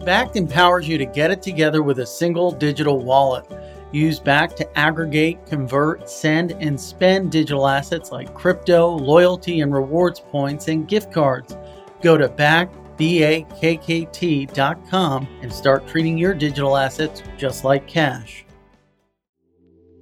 Bakkt empowers you to get it together with a single digital wallet. Use Bakkt to aggregate, convert, send, and spend digital assets like crypto, loyalty and rewards points, and gift cards. Go to Bakkt, B-A-K-K-T.com and start treating your digital assets just like cash.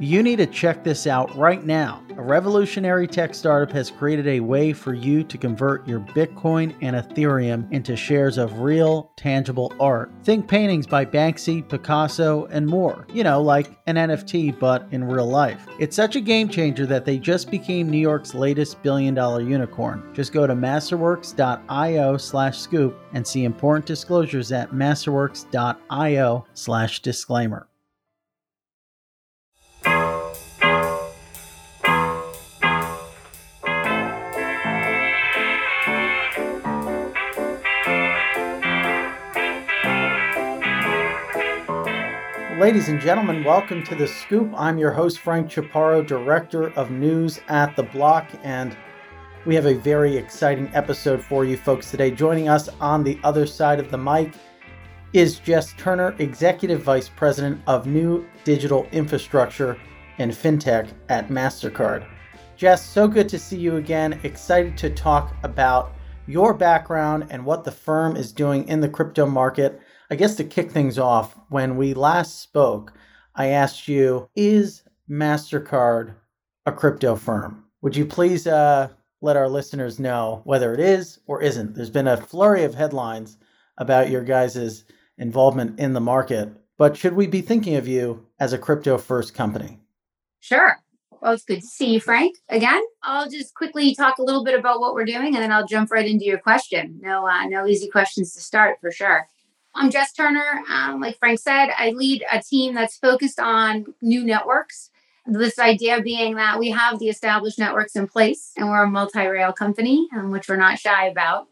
You need to check this out right now. A revolutionary tech startup has created a way for you to convert your Bitcoin and Ethereum into shares of real, tangible art. Think paintings by Banksy, Picasso, and more. You know, like an NFT, but in real life. It's such a game changer that they just became New York's latest billion dollar unicorn. Just go to masterworks.io slash scoop and see important disclosures at masterworks.io slash disclaimer. Ladies and gentlemen, welcome to The Scoop. I'm your host, Frank Chaparro, Director of News at The Block, and we have a very exciting episode for you folks today. Joining us on the other side of the mic is Jess Turner, Executive Vice President of New Digital Infrastructure and FinTech at MasterCard. Jess, so good to see you again. Excited to talk about your background and what the firm is doing in the crypto market. I guess to kick things off, when we last spoke, I asked you, is MasterCard a crypto firm? Would you please uh, let our listeners know whether it is or isn't? There's been a flurry of headlines about your guys' involvement in the market, but should we be thinking of you as a crypto first company? Sure. Well, it's good to see you, Frank. Again, I'll just quickly talk a little bit about what we're doing, and then I'll jump right into your question. No, uh, no easy questions to start for sure. I'm Jess Turner. Um, like Frank said, I lead a team that's focused on new networks. This idea being that we have the established networks in place and we're a multi rail company, um, which we're not shy about.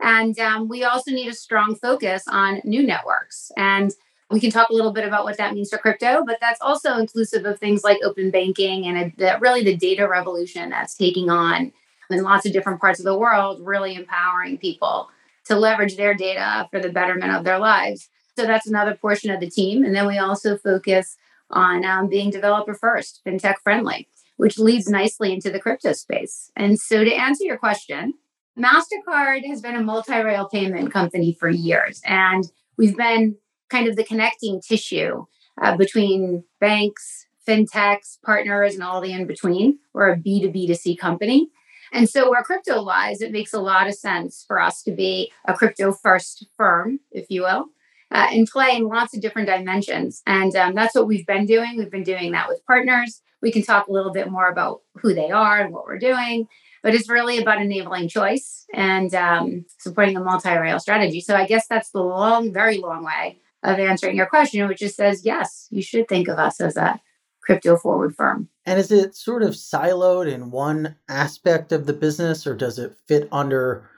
And um, we also need a strong focus on new networks. And we can talk a little bit about what that means for crypto, but that's also inclusive of things like open banking and a, really the data revolution that's taking on in lots of different parts of the world, really empowering people to leverage their data for the betterment of their lives. So that's another portion of the team. And then we also focus on um, being developer first, fintech friendly, which leads nicely into the crypto space. And so to answer your question, MasterCard has been a multi rail payment company for years. And we've been kind of the connecting tissue uh, between banks, fintechs, partners, and all the in between. We're a B2B2C company. And so, where crypto lies, it makes a lot of sense for us to be a crypto first firm, if you will, uh, and play in lots of different dimensions. And um, that's what we've been doing. We've been doing that with partners. We can talk a little bit more about who they are and what we're doing, but it's really about enabling choice and um, supporting a multi rail strategy. So, I guess that's the long, very long way of answering your question, which just says yes, you should think of us as a crypto forward firm. And is it sort of siloed in one aspect of the business or does it fit under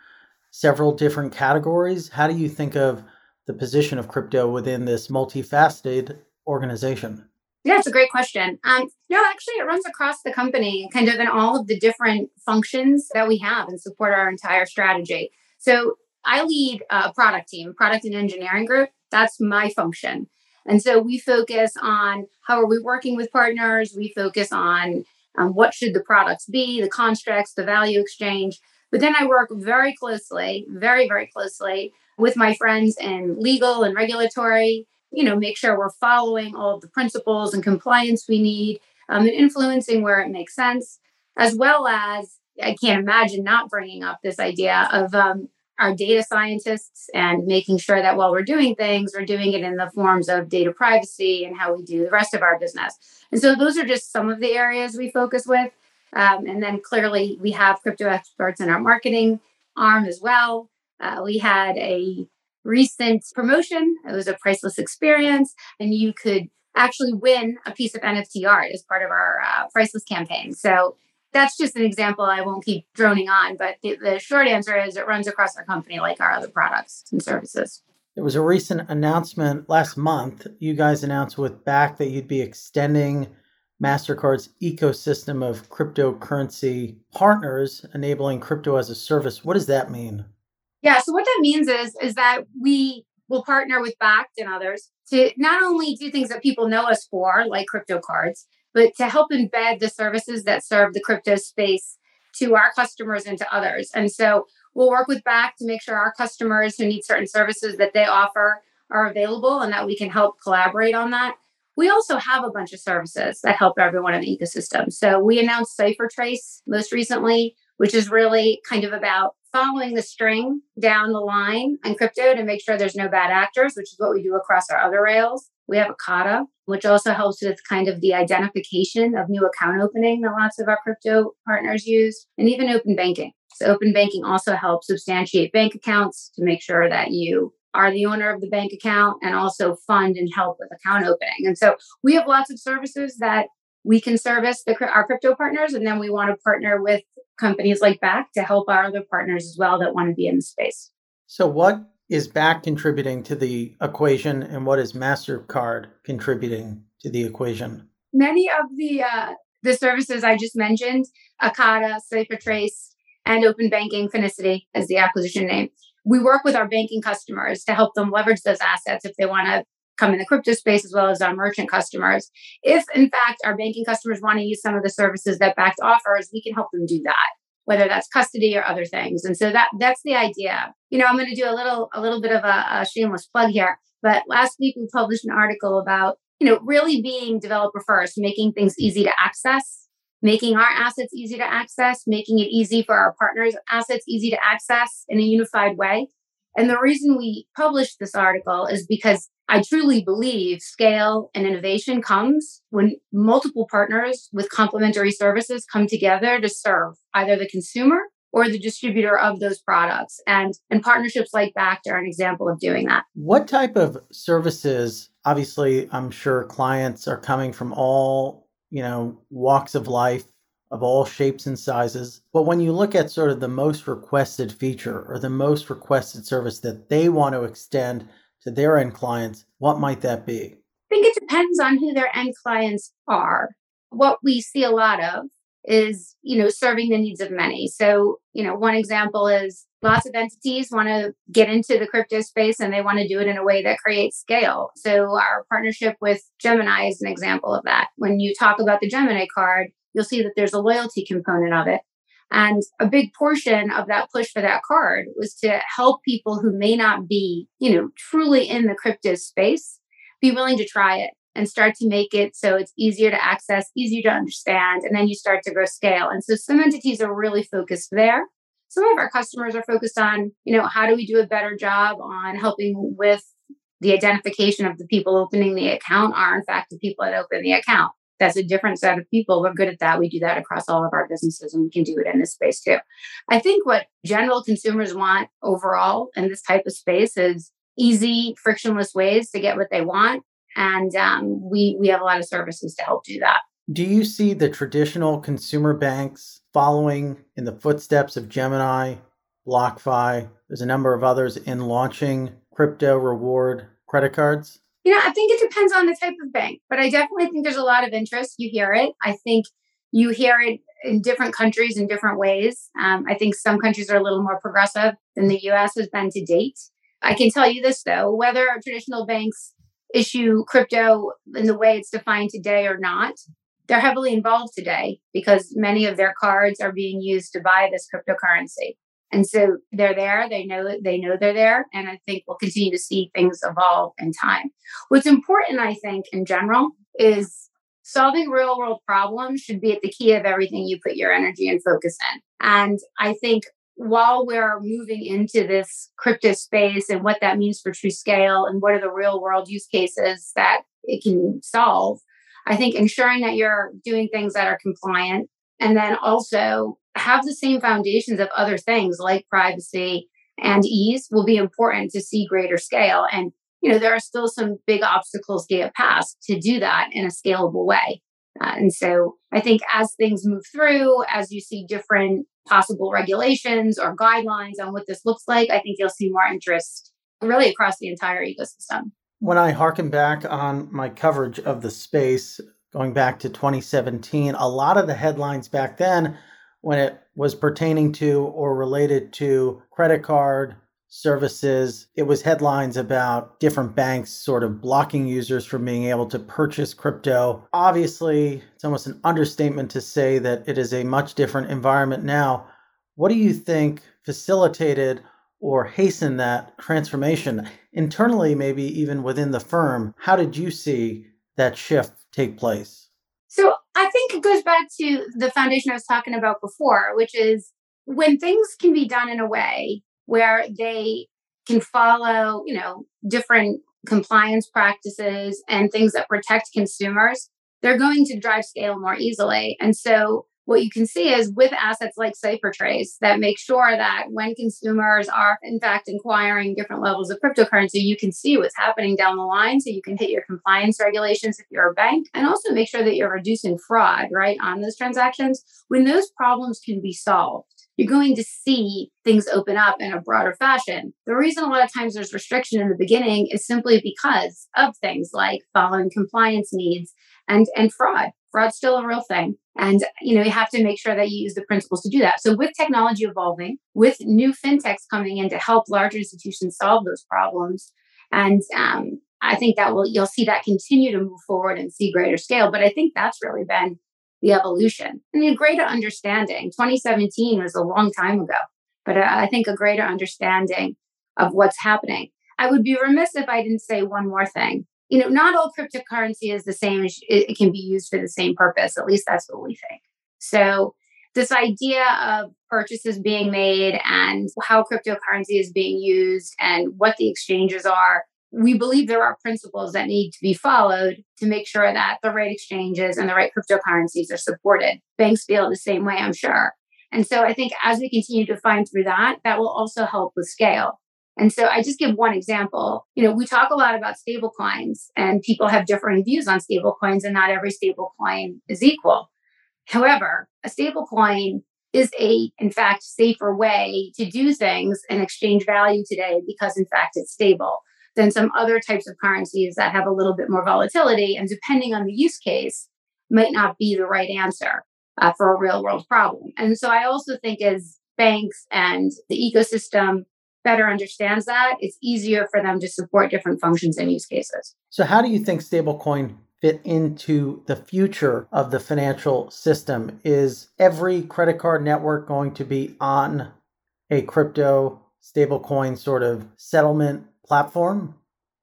several different categories? How do you think of the position of crypto within this multifaceted organization? Yeah, it's a great question. Um, no, actually, it runs across the company, kind of in all of the different functions that we have and support our entire strategy. So I lead a product team, product and engineering group. That's my function. And so we focus on how are we working with partners. We focus on um, what should the products be, the constructs, the value exchange. But then I work very closely, very, very closely with my friends in legal and regulatory, you know, make sure we're following all of the principles and compliance we need um, and influencing where it makes sense, as well as I can't imagine not bringing up this idea of um, our data scientists and making sure that while we're doing things, we're doing it in the forms of data privacy and how we do the rest of our business. And so those are just some of the areas we focus with. Um, and then clearly, we have crypto experts in our marketing arm as well. Uh, we had a recent promotion, it was a priceless experience, and you could actually win a piece of NFT art as part of our uh, priceless campaign. So that's just an example. I won't keep droning on, but the, the short answer is it runs across our company like our other products and services. There was a recent announcement last month. You guys announced with Bakkt that you'd be extending MasterCard's ecosystem of cryptocurrency partners, enabling crypto as a service. What does that mean? Yeah, so what that means is is that we will partner with Bakkt and others to not only do things that people know us for, like crypto cards, but to help embed the services that serve the crypto space to our customers and to others. And so we'll work with Bakkt to make sure our customers who need certain services that they offer are available and that we can help collaborate on that. We also have a bunch of services that help everyone in the ecosystem. So we announced CipherTrace most recently, which is really kind of about following the string down the line in crypto to make sure there's no bad actors, which is what we do across our other rails. We have Ekata, which also helps with kind of the identification of new account opening that lots of our crypto partners use, and even open banking. So, open banking also helps substantiate bank accounts to make sure that you are the owner of the bank account and also fund and help with account opening. And so we have lots of services that we can service the, our crypto partners, and then we want to partner with companies like Bakkt to help our other partners as well that want to be in the space. So, what is Bakkt contributing to the equation, and what is Mastercard contributing to the equation? Many of the uh, the services I just mentioned, Ekata, CipherTrace, and Open Banking Finicity as the acquisition name, we work with our banking customers to help them leverage those assets if they want to come in the crypto space as well as our merchant customers. If in fact our banking customers want to use some of the services that Bakkt offers, we can help them do that, whether that's custody or other things. And so that that's the idea. You know, I'm going to do a little a little bit of a, a shameless plug here, but last week we published an article about you know really being developer first, making things easy to access making our assets easy to access, making it easy for our partners' assets easy to access in a unified way. And the reason we published this article is because I truly believe scale and innovation comes when multiple partners with complementary services come together to serve either the consumer or the distributor of those products. And, and partnerships like Bakkt are an example of doing that. What type of services? Obviously, I'm sure clients are coming from all you know, walks of life of all shapes and sizes. But when you look at sort of the most requested feature or the most requested service that they want to extend to their end clients, what might that be? I think it depends on who their end clients are. What we see a lot of is, you know, serving the needs of many. So, you know, one example is lots of entities want to get into the crypto space and they want to do it in a way that creates scale. So, our partnership with Gemini is an example of that. When you talk about the Gemini card, you'll see that there's a loyalty component of it. And a big portion of that push for that card was to help people who may not be, you know, truly in the crypto space be willing to try it and start to make it so it's easier to access, easier to understand, and then you start to grow scale. And so some entities are really focused there some of our customers are focused on, you know, how do we do a better job on helping with the identification of the people opening the account are in fact the people that open the account. That's a different set of people. We're good at that. We do that across all of our businesses and we can do it in this space too. I think what general consumers want overall in this type of space is easy, frictionless ways to get what they want. And um, we, we have a lot of services to help do that. Do you see the traditional consumer banks following in the footsteps of Gemini, BlockFi? There's a number of others in launching crypto reward credit cards. You know, I think it depends on the type of bank, but I definitely think there's a lot of interest. You hear it. I think you hear it in different countries in different ways. Um, I think some countries are a little more progressive than the US has been to date. I can tell you this though whether traditional banks issue crypto in the way it's defined today or not, they're heavily involved today because many of their cards are being used to buy this cryptocurrency. And so they're there, they know they know they're there, and I think we'll continue to see things evolve in time. What's important, I think, in general, is solving real world problems should be at the key of everything you put your energy and focus in. And I think while we're moving into this crypto space and what that means for true scale and what are the real world use cases that it can solve, I think ensuring that you're doing things that are compliant and then also have the same foundations of other things like privacy and ease will be important to see greater scale. And, you know, there are still some big obstacles to get past to do that in a scalable way. Uh, and so I think as things move through, as you see different possible regulations or guidelines on what this looks like, I think you'll see more interest really across the entire ecosystem. When I harken back on my coverage of the space, going back to 2017, a lot of the headlines back then, when it was pertaining to or related to credit card services, it was headlines about different banks sort of blocking users from being able to purchase crypto. Obviously, it's almost an understatement to say that it is a much different environment now. What do you think facilitated or hastened that transformation internally, maybe even within the firm? How did you see that shift take place? So I think it goes back to the foundation I was talking about before, which is when things can be done in a way where they can follow, you know, different compliance practices and things that protect consumers, they're going to drive scale more easily. And so what you can see is with assets like CipherTrace that make sure that when consumers are in fact inquiring different levels of cryptocurrency, you can see what's happening down the line. So you can hit your compliance regulations if you're a bank and also make sure that you're reducing fraud, right, on those transactions. When those problems can be solved, you're going to see things open up in a broader fashion. The reason a lot of times there's restriction in the beginning is simply because of things like following compliance needs and, and fraud. Fraud's still a real thing. And you know, you have to make sure that you use the principles to do that. So with technology evolving, with new fintechs coming in to help larger institutions solve those problems, and um, I think that will you'll see that continue to move forward and see greater scale. But I think that's really been the evolution and a greater understanding. 2017 was a long time ago, but I think a greater understanding of what's happening. I would be remiss if I didn't say one more thing. You know, not all cryptocurrency is the same. It can be used for the same purpose. At least that's what we think. So, this idea of purchases being made and how cryptocurrency is being used and what the exchanges are we believe there are principles that need to be followed to make sure that the right exchanges and the right cryptocurrencies are supported. Banks feel the same way, I'm sure. And so I think as we continue to find through that, that will also help with scale. And so I just give one example. You know, we talk a lot about stable coins and people have differing views on stable coins and not every stable coin is equal. However, a stable coin is a in fact safer way to do things and exchange value today because in fact it's stable than some other types of currencies that have a little bit more volatility. And depending on the use case, might not be the right answer uh, for a real world problem. And so I also think as banks and the ecosystem better understands that, it's easier for them to support different functions and use cases. So, how do you think stablecoin fit into the future of the financial system? Is every credit card network going to be on a crypto stablecoin sort of settlement platform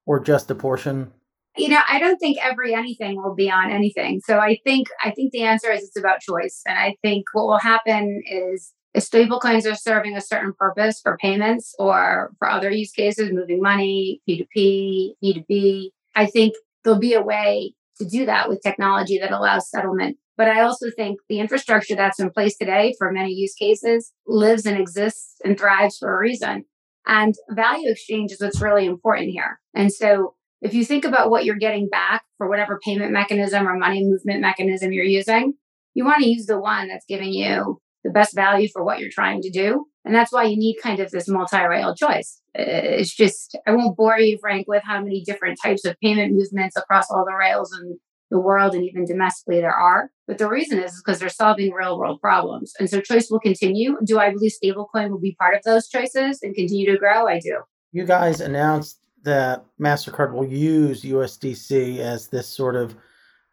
or just a portion? You know, I don't think every anything will be on anything. So I think I think the answer is it's about choice. And I think what will happen is if stablecoins are serving a certain purpose for payments or for other use cases, moving money, P2P, B2B, I think there'll be a way to do that with technology that allows settlement. But I also think the infrastructure that's in place today for many use cases lives and exists and thrives for a reason. And value exchange is what's really important here. And so if you think about what you're getting back for whatever payment mechanism or money movement mechanism you're using, you want to use the one that's giving you the best value for what you're trying to do. And that's why you need kind of this multi rail choice. It's just, I won't bore you, Frank, with how many different types of payment movements across all the rails and the world and even domestically there are. But the reason is because they're solving real world problems. And so choice will continue. Do I believe stablecoin will be part of those choices and continue to grow? I do. You guys announced that MasterCard will use USDC as this sort of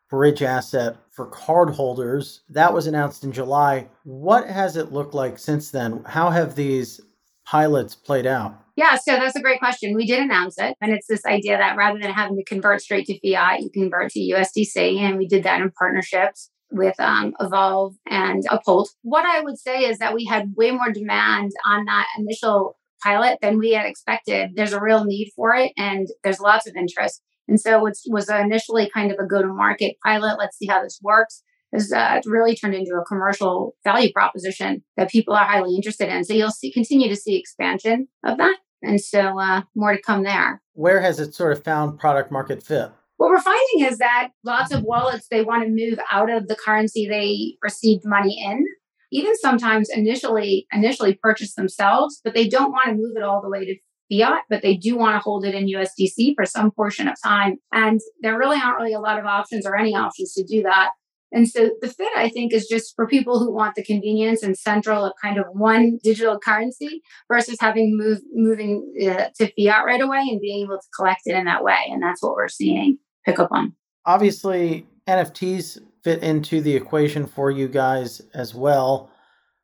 bridge asset for cardholders. That was announced in July. What has it looked like since then? How have these pilots played out? Yeah, so that's a great question. We did announce it, and it's this idea that rather than having to convert straight to fiat, you convert to USDC, and we did that in partnerships with um, Evolve and Uphold. What I would say is that we had way more demand on that initial pilot than we had expected. There's a real need for it, and there's lots of interest. And so it was initially kind of a go to market pilot. Let's see how this works has uh, really turned into a commercial value proposition that people are highly interested in. So you'll see continue to see expansion of that, and so uh, more to come there. Where has it sort of found product market fit? what we're finding is that lots of wallets they want to move out of the currency they received money in even sometimes initially initially purchase themselves but they don't want to move it all the way to fiat but they do want to hold it in usdc for some portion of time and there really aren't really a lot of options or any options to do that and so the fit, I think, is just for people who want the convenience and central of kind of one digital currency versus having move, moving uh, to fiat right away and being able to collect it in that way. And that's what we're seeing pick up on. Obviously, NFTs fit into the equation for you guys as well.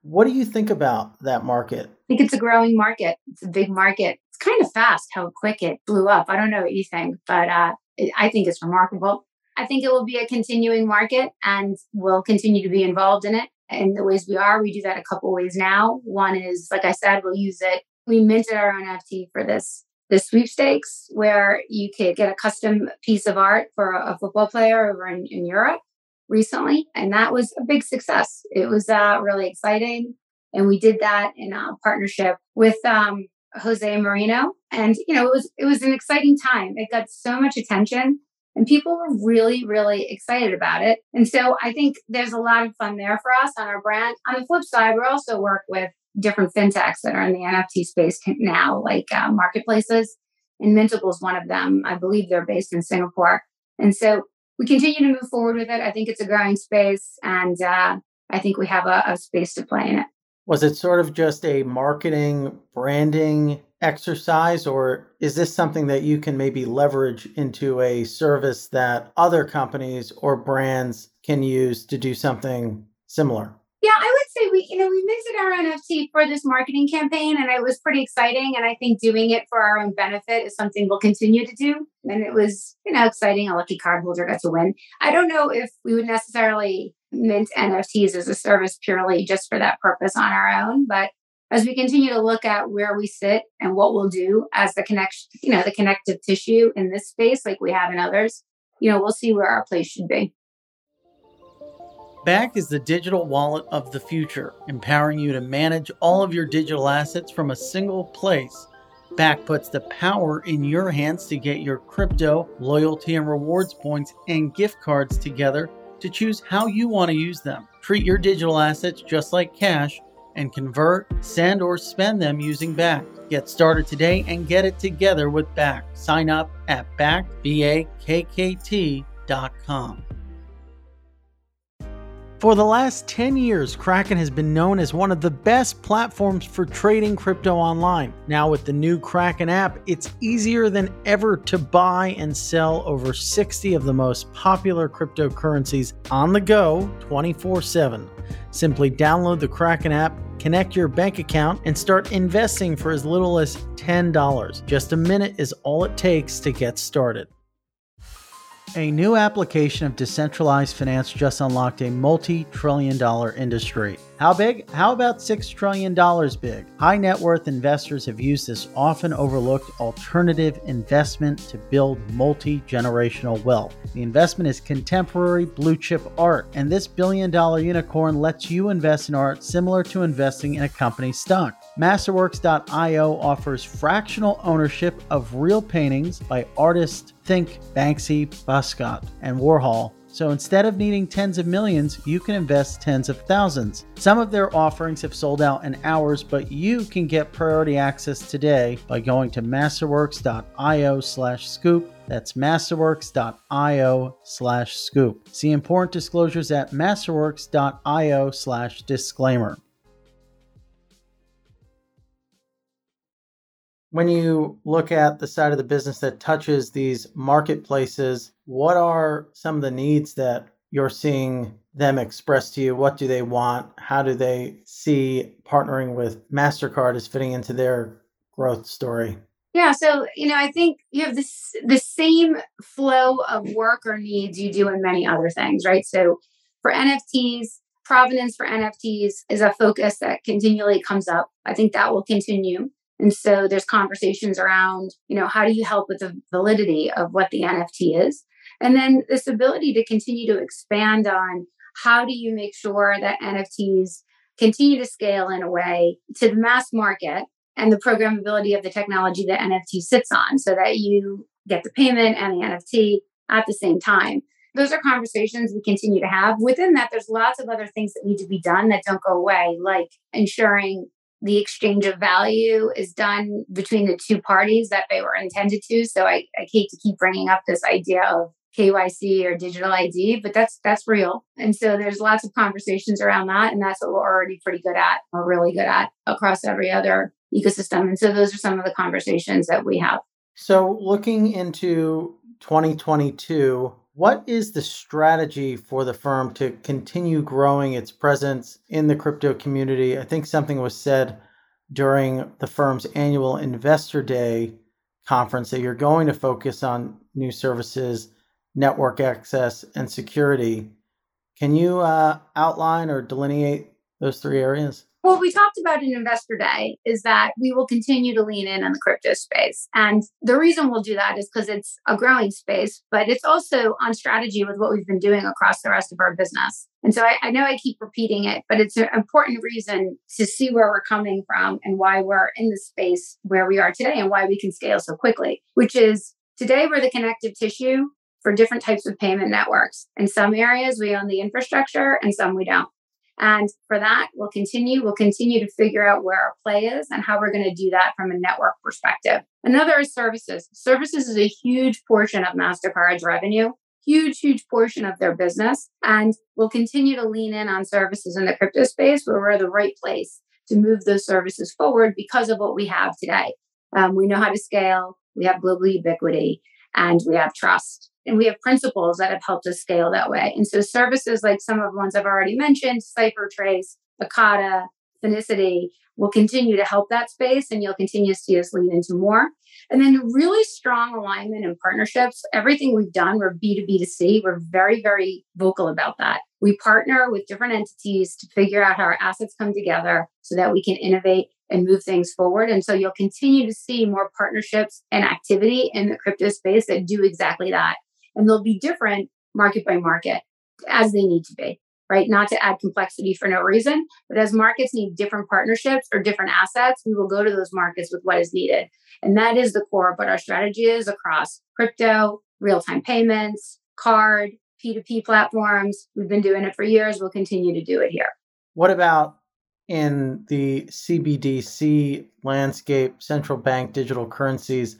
What do you think about that market? Think it's a growing market. It's a big market. It's kind of fast how quick it blew up. I don't know what you think, but uh, it, I think it's remarkable. I think it will be a continuing market and we'll continue to be involved in it in the ways we are. We do that a couple ways now. One is, like I said, we'll use it. We minted our own NFT for this this sweepstakes where you could get a custom piece of art for a, a football player over in, in, Europe recently. And that was a big success. It was uh, really exciting. And we did that in a partnership with um, Jose Mourinho. And, you know, it was, it was an exciting time. It got so much attention and people were really, really excited about it. And so I think there's a lot of fun there for us on our brand. On the flip side, we also work with different fintechs that are in the NFT space now, like uh, marketplaces. And Mintable is one of them. I believe they're based in Singapore. And so we continue to move forward with it. I think it's a growing space, and uh, I think we have a, a space to play in it. Was it sort of just a marketing, branding exercise, or is this something that you can maybe leverage into a service that other companies or brands can use to do something similar? Yeah, I would say we, you know, we minted our NFT for this marketing campaign and it was pretty exciting. And I think doing it for our own benefit is something we'll continue to do. And it was, you know, exciting. A lucky cardholder got to win. I don't know if we would necessarily mint NFTs as a service purely just for that purpose on our own, but as we continue to look at where we sit and what we'll do as the connection, you know, the connective tissue in this space, like we have in others, you know, we'll see where our place should be. Bakkt is the digital wallet of the future, empowering you to manage all of your digital assets from a single place. Bakkt puts the power in your hands to get your crypto, loyalty, and rewards points and gift cards together to choose how you want to use them. Treat your digital assets just like cash and convert, send, or spend them using Bakkt. Get started today and get it together with Bakkt. Sign up at bakkt.com. For the last 10 years, Kraken has been known as one of the best platforms for trading crypto online. Now, with the new Kraken app, it's easier than ever to buy and sell over 60 of the most popular cryptocurrencies on the go 24 7. Simply download the Kraken app, connect your bank account, and start investing for as little as $10. Just a minute is all it takes to get started. A new application of decentralized finance just unlocked a multi trillion dollar industry. How big? How about $6 trillion big? High net worth investors have used this often overlooked alternative investment to build multi generational wealth. The investment is contemporary blue chip art, and this billion dollar unicorn lets you invest in art similar to investing in a company's stock. Masterworks.io offers fractional ownership of real paintings by artists Think, Banksy, Basquiat, and Warhol. So instead of needing tens of millions, you can invest tens of thousands. Some of their offerings have sold out in hours, but you can get priority access today by going to masterworks.io slash scoop. That's masterworks.io slash scoop. See important disclosures at masterworks.io when you look at the side of the business that touches these marketplaces, what are some of the needs that you're seeing them express to you? What do they want? How do they see partnering with MasterCard as fitting into their growth story? Yeah, so you know, I think you have this the same flow of work or needs you do in many other things, right? So for NFTs, provenance for NFTs is a focus that continually comes up. I think that will continue. And so there's conversations around, you know, how do you help with the validity of what the NFT is? And then this ability to continue to expand on how do you make sure that NFTs continue to scale in a way to the mass market and the programmability of the technology that NFT sits on so that you get the payment and the NFT at the same time. Those are conversations we continue to have. Within that, there's lots of other things that need to be done that don't go away, like ensuring the exchange of value is done between the two parties that they were intended to. So I, I hate to keep bringing up this idea of KYC or digital ID, but that's that's real. And so there's lots of conversations around that, and that's what we're already pretty good at, or really good at across every other ecosystem. And so those are some of the conversations that we have. So looking into 2022, what is the strategy for the firm to continue growing its presence in the crypto community? I think something was said during the firm's annual Investor Day conference that you're going to focus on new services, network access, and security. Can you uh, outline or delineate those three areas? What we talked about in Investor Day is that we will continue to lean in on the crypto space. And the reason we'll do that is because it's a growing space, but it's also on strategy with what we've been doing across the rest of our business. And so I, I know I keep repeating it, but it's an important reason to see where we're coming from and why we're in the space where we are today and why we can scale so quickly, which is today we're the connective tissue for different types of payment networks. In some areas, we own the infrastructure and some we don't. And for that, we'll continue. We'll continue to figure out where our play is and how we're going to do that from a network perspective. Another is services. Services is a huge portion of MasterCard's revenue, huge, huge portion of their business. And we'll continue to lean in on services in the crypto space where we're the right place to move those services forward because of what we have today. Um, we know how to scale, we have global ubiquity, and we have trust and we have principles that have helped us scale that way. And so services like some of the ones I've already mentioned, CipherTrace, Ekata, Finicity, will continue to help that space and you'll continue to see us lean into more. And then really strong alignment and partnerships. Everything we've done, we're B2B2C. We're very, very vocal about that. We partner with different entities to figure out how our assets come together so that we can innovate and move things forward. And so you'll continue to see more partnerships and activity in the crypto space that do exactly that and they'll be different market by market as they need to be right? Not to add complexity for no reason but as markets need different partnerships or different assets we will go to those markets with what is needed. And that is the core but our strategy is across crypto real-time payments card p2p platforms. We've been doing it for years. We'll continue to do it here. What about in the cbdc landscape central bank digital currencies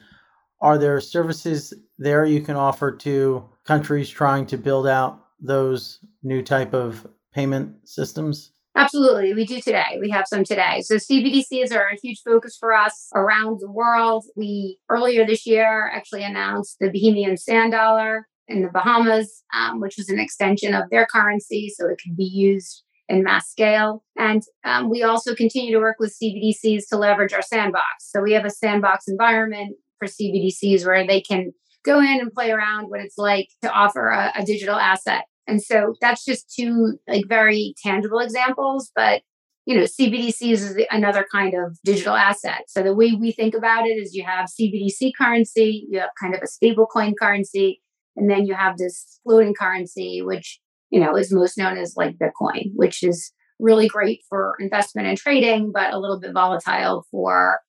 are there services there you can offer to countries trying to build out those new type of payment systems? Absolutely. We do today. We have some today. So CBDCs are a huge focus for us around the world. We earlier this year actually announced the Bahamian Sand Dollar in the Bahamas, um, which was an extension of their currency, so it could be used in mass scale. And um, we also continue to work with CBDCs to leverage our sandbox. So we have a sandbox environment for CBDCs where they can go in and play around what it's like to offer a, a digital asset. And so that's just two like very tangible examples, but you know, CBDCs is another kind of digital asset. So the way we think about it is you have CBDC currency, you have kind of a stable coin currency, and then you have this floating currency, which, you know, is most known as like Bitcoin, which is really great for investment and trading, but a little bit volatile for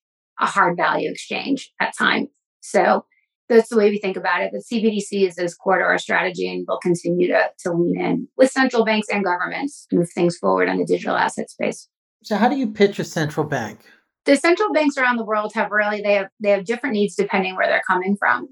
a hard value exchange at time. So that's the way we think about it. The CBDC is as core to our strategy and we'll continue to, to lean in with central banks and governments to move things forward on the digital asset space. So how do you pitch a central bank? The central banks around the world have really they have they have different needs depending where they're coming from.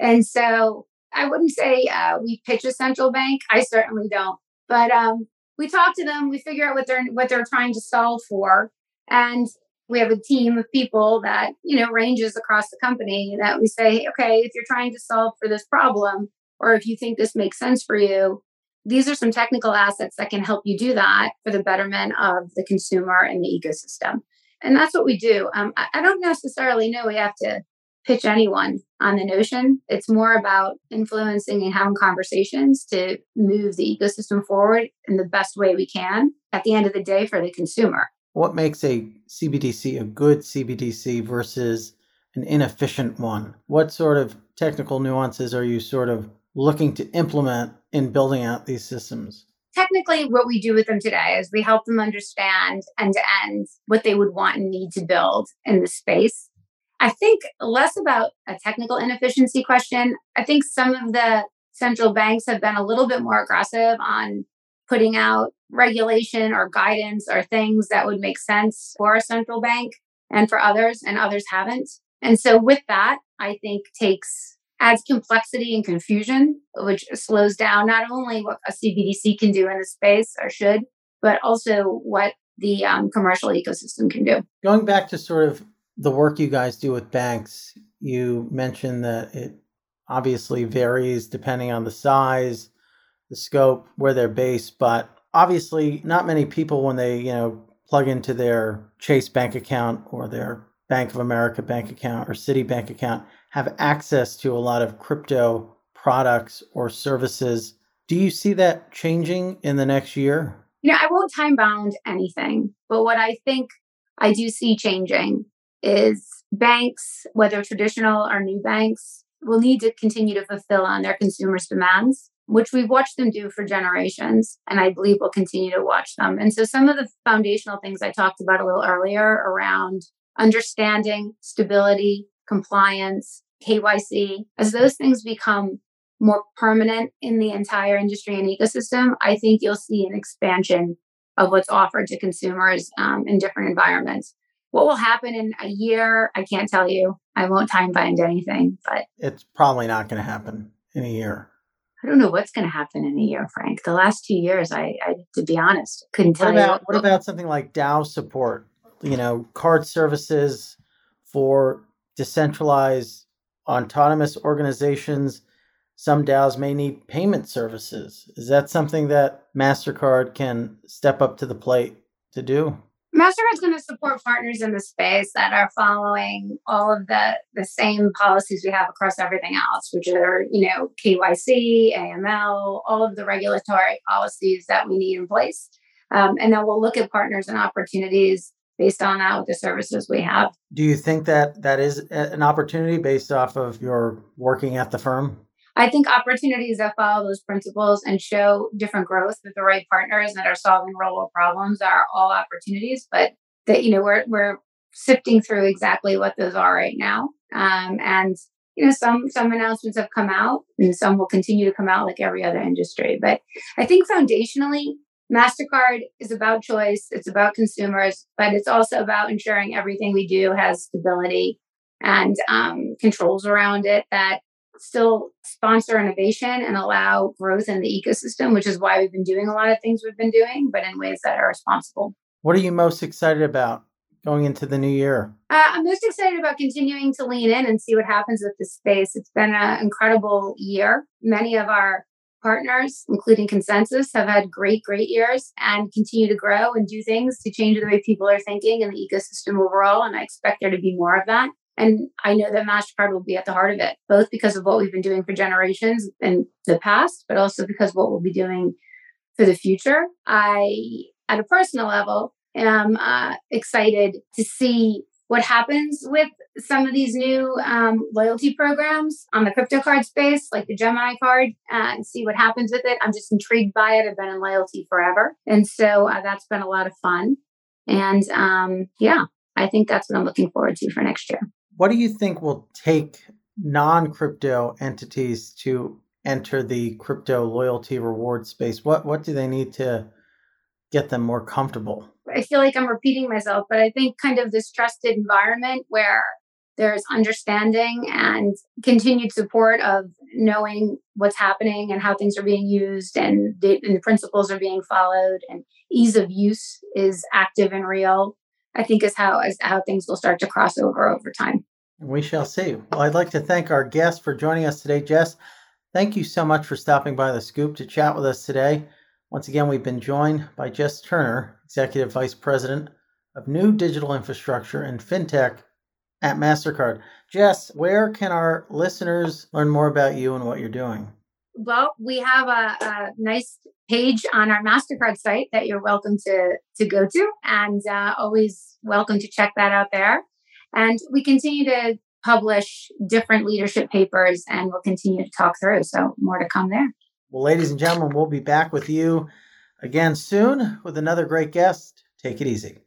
And so I wouldn't say uh, we pitch a central bank. I certainly don't. But um, we talk to them. We figure out what they're what they're trying to solve for, and we have a team of people that you know ranges across the company that we say okay if you're trying to solve for this problem or if you think this makes sense for you these are some technical assets that can help you do that for the betterment of the consumer and the ecosystem. And that's what we do. Um, I, I don't necessarily know we have to pitch anyone on the notion. It's more about influencing and having conversations to move the ecosystem forward in the best way we can at the end of the day for the consumer what makes a CBDC a good CBDC versus an inefficient one? What sort of technical nuances are you sort of looking to implement in building out these systems? Technically, what we do with them today is we help them understand end to end what they would want and need to build in the space. I think less about a technical inefficiency question. I think some of the central banks have been a little bit more aggressive on putting out regulation or guidance or things that would make sense for a central bank and for others, and others haven't. And so, with that, I think takes adds complexity and confusion, which slows down not only what a CBDC can do in the space or should, but also what the um, commercial ecosystem can do. Going back to sort of the work you guys do with banks, you mentioned that it obviously varies depending on the size, the scope, where they're based, but obviously not many people when they, you know, plug into their Chase bank account or their Bank of America bank account or Citibank account have access to a lot of crypto products or services. Do you see that changing in the next year? You know, I won't time bound anything, but what I think I do see changing is banks, whether traditional or new banks, will need to continue to fulfill on their consumers' demands, which we've watched them do for generations. And I believe we'll continue to watch them. And so some of the foundational things I talked about a little earlier around understanding, stability, compliance, KYC, as those things become more permanent in the entire industry and ecosystem, I think you'll see an expansion of what's offered to consumers um, in different environments. What will happen in a year, I can't tell you. I won't time bind anything, but it's probably not going to happen in a year. I don't know what's going to happen in a year, Frank. The last two years, I, I to be honest, couldn't tell what about, you. What, what about something like DAO support? You know, card services for decentralized autonomous organizations. Some DAOs may need payment services. Is that something that MasterCard can step up to the plate to do? MasterCard's going to support partners in the space that are following all of the, the same policies we have across everything else, which are, you know, KYC, AML, all of the regulatory policies that we need in place. Um, and then we'll look at partners and opportunities based on that with the services we have. Do you think that that is an opportunity based off of your working at the firm? I think opportunities that follow those principles and show different growth with the right partners that are solving real world problems are all opportunities. But that you know we're we're sifting through exactly what those are right now. Um, and you know some some announcements have come out and some will continue to come out like every other industry. But I think foundationally MasterCard is about choice, it's about consumers, but it's also about ensuring everything we do has stability and um, controls around it that still sponsor innovation and allow growth in the ecosystem, which is why we've been doing a lot of things we've been doing, but in ways that are responsible. What are you most excited about going into the new year? Uh, I'm most excited about continuing to lean in and see what happens with this space. It's been an incredible year. Many of our partners, including ConsenSys, have had great, great years and continue to grow and do things to change the way people are thinking and the ecosystem overall. And I expect there to be more of that. And I know that MasterCard will be at the heart of it, both because of what we've been doing for generations in the past, but also because what we'll be doing for the future. I, at a personal level, am uh, excited to see what happens with some of these new um, loyalty programs on the crypto card space, like the Gemini card, uh, and see what happens with it. I'm just intrigued by it. I've been in loyalty forever. And so uh, that's been a lot of fun. And um, yeah, I think that's what I'm looking forward to for next year. What do you think will take non crypto entities to enter the crypto loyalty reward space? What, what do they need to get them more comfortable? I feel like I'm repeating myself, but I think kind of this trusted environment where there's understanding and continued support of knowing what's happening and how things are being used and the, and the principles are being followed and ease of use is active and real i think is how is how things will start to cross over over time we shall see well i'd like to thank our guest for joining us today jess thank you so much for stopping by the scoop to chat with us today once again we've been joined by jess turner executive vice president of new digital infrastructure and fintech at MasterCard. Jess, where can our listeners learn more about you and what you're doing? Well, we have a, a nice page on our MasterCard site that you're welcome to, to go to, and uh, always welcome to check that out there. And we continue to publish different leadership papers and we'll continue to talk through. So, more to come there. Well, ladies and gentlemen, we'll be back with you again soon with another great guest. Take it easy.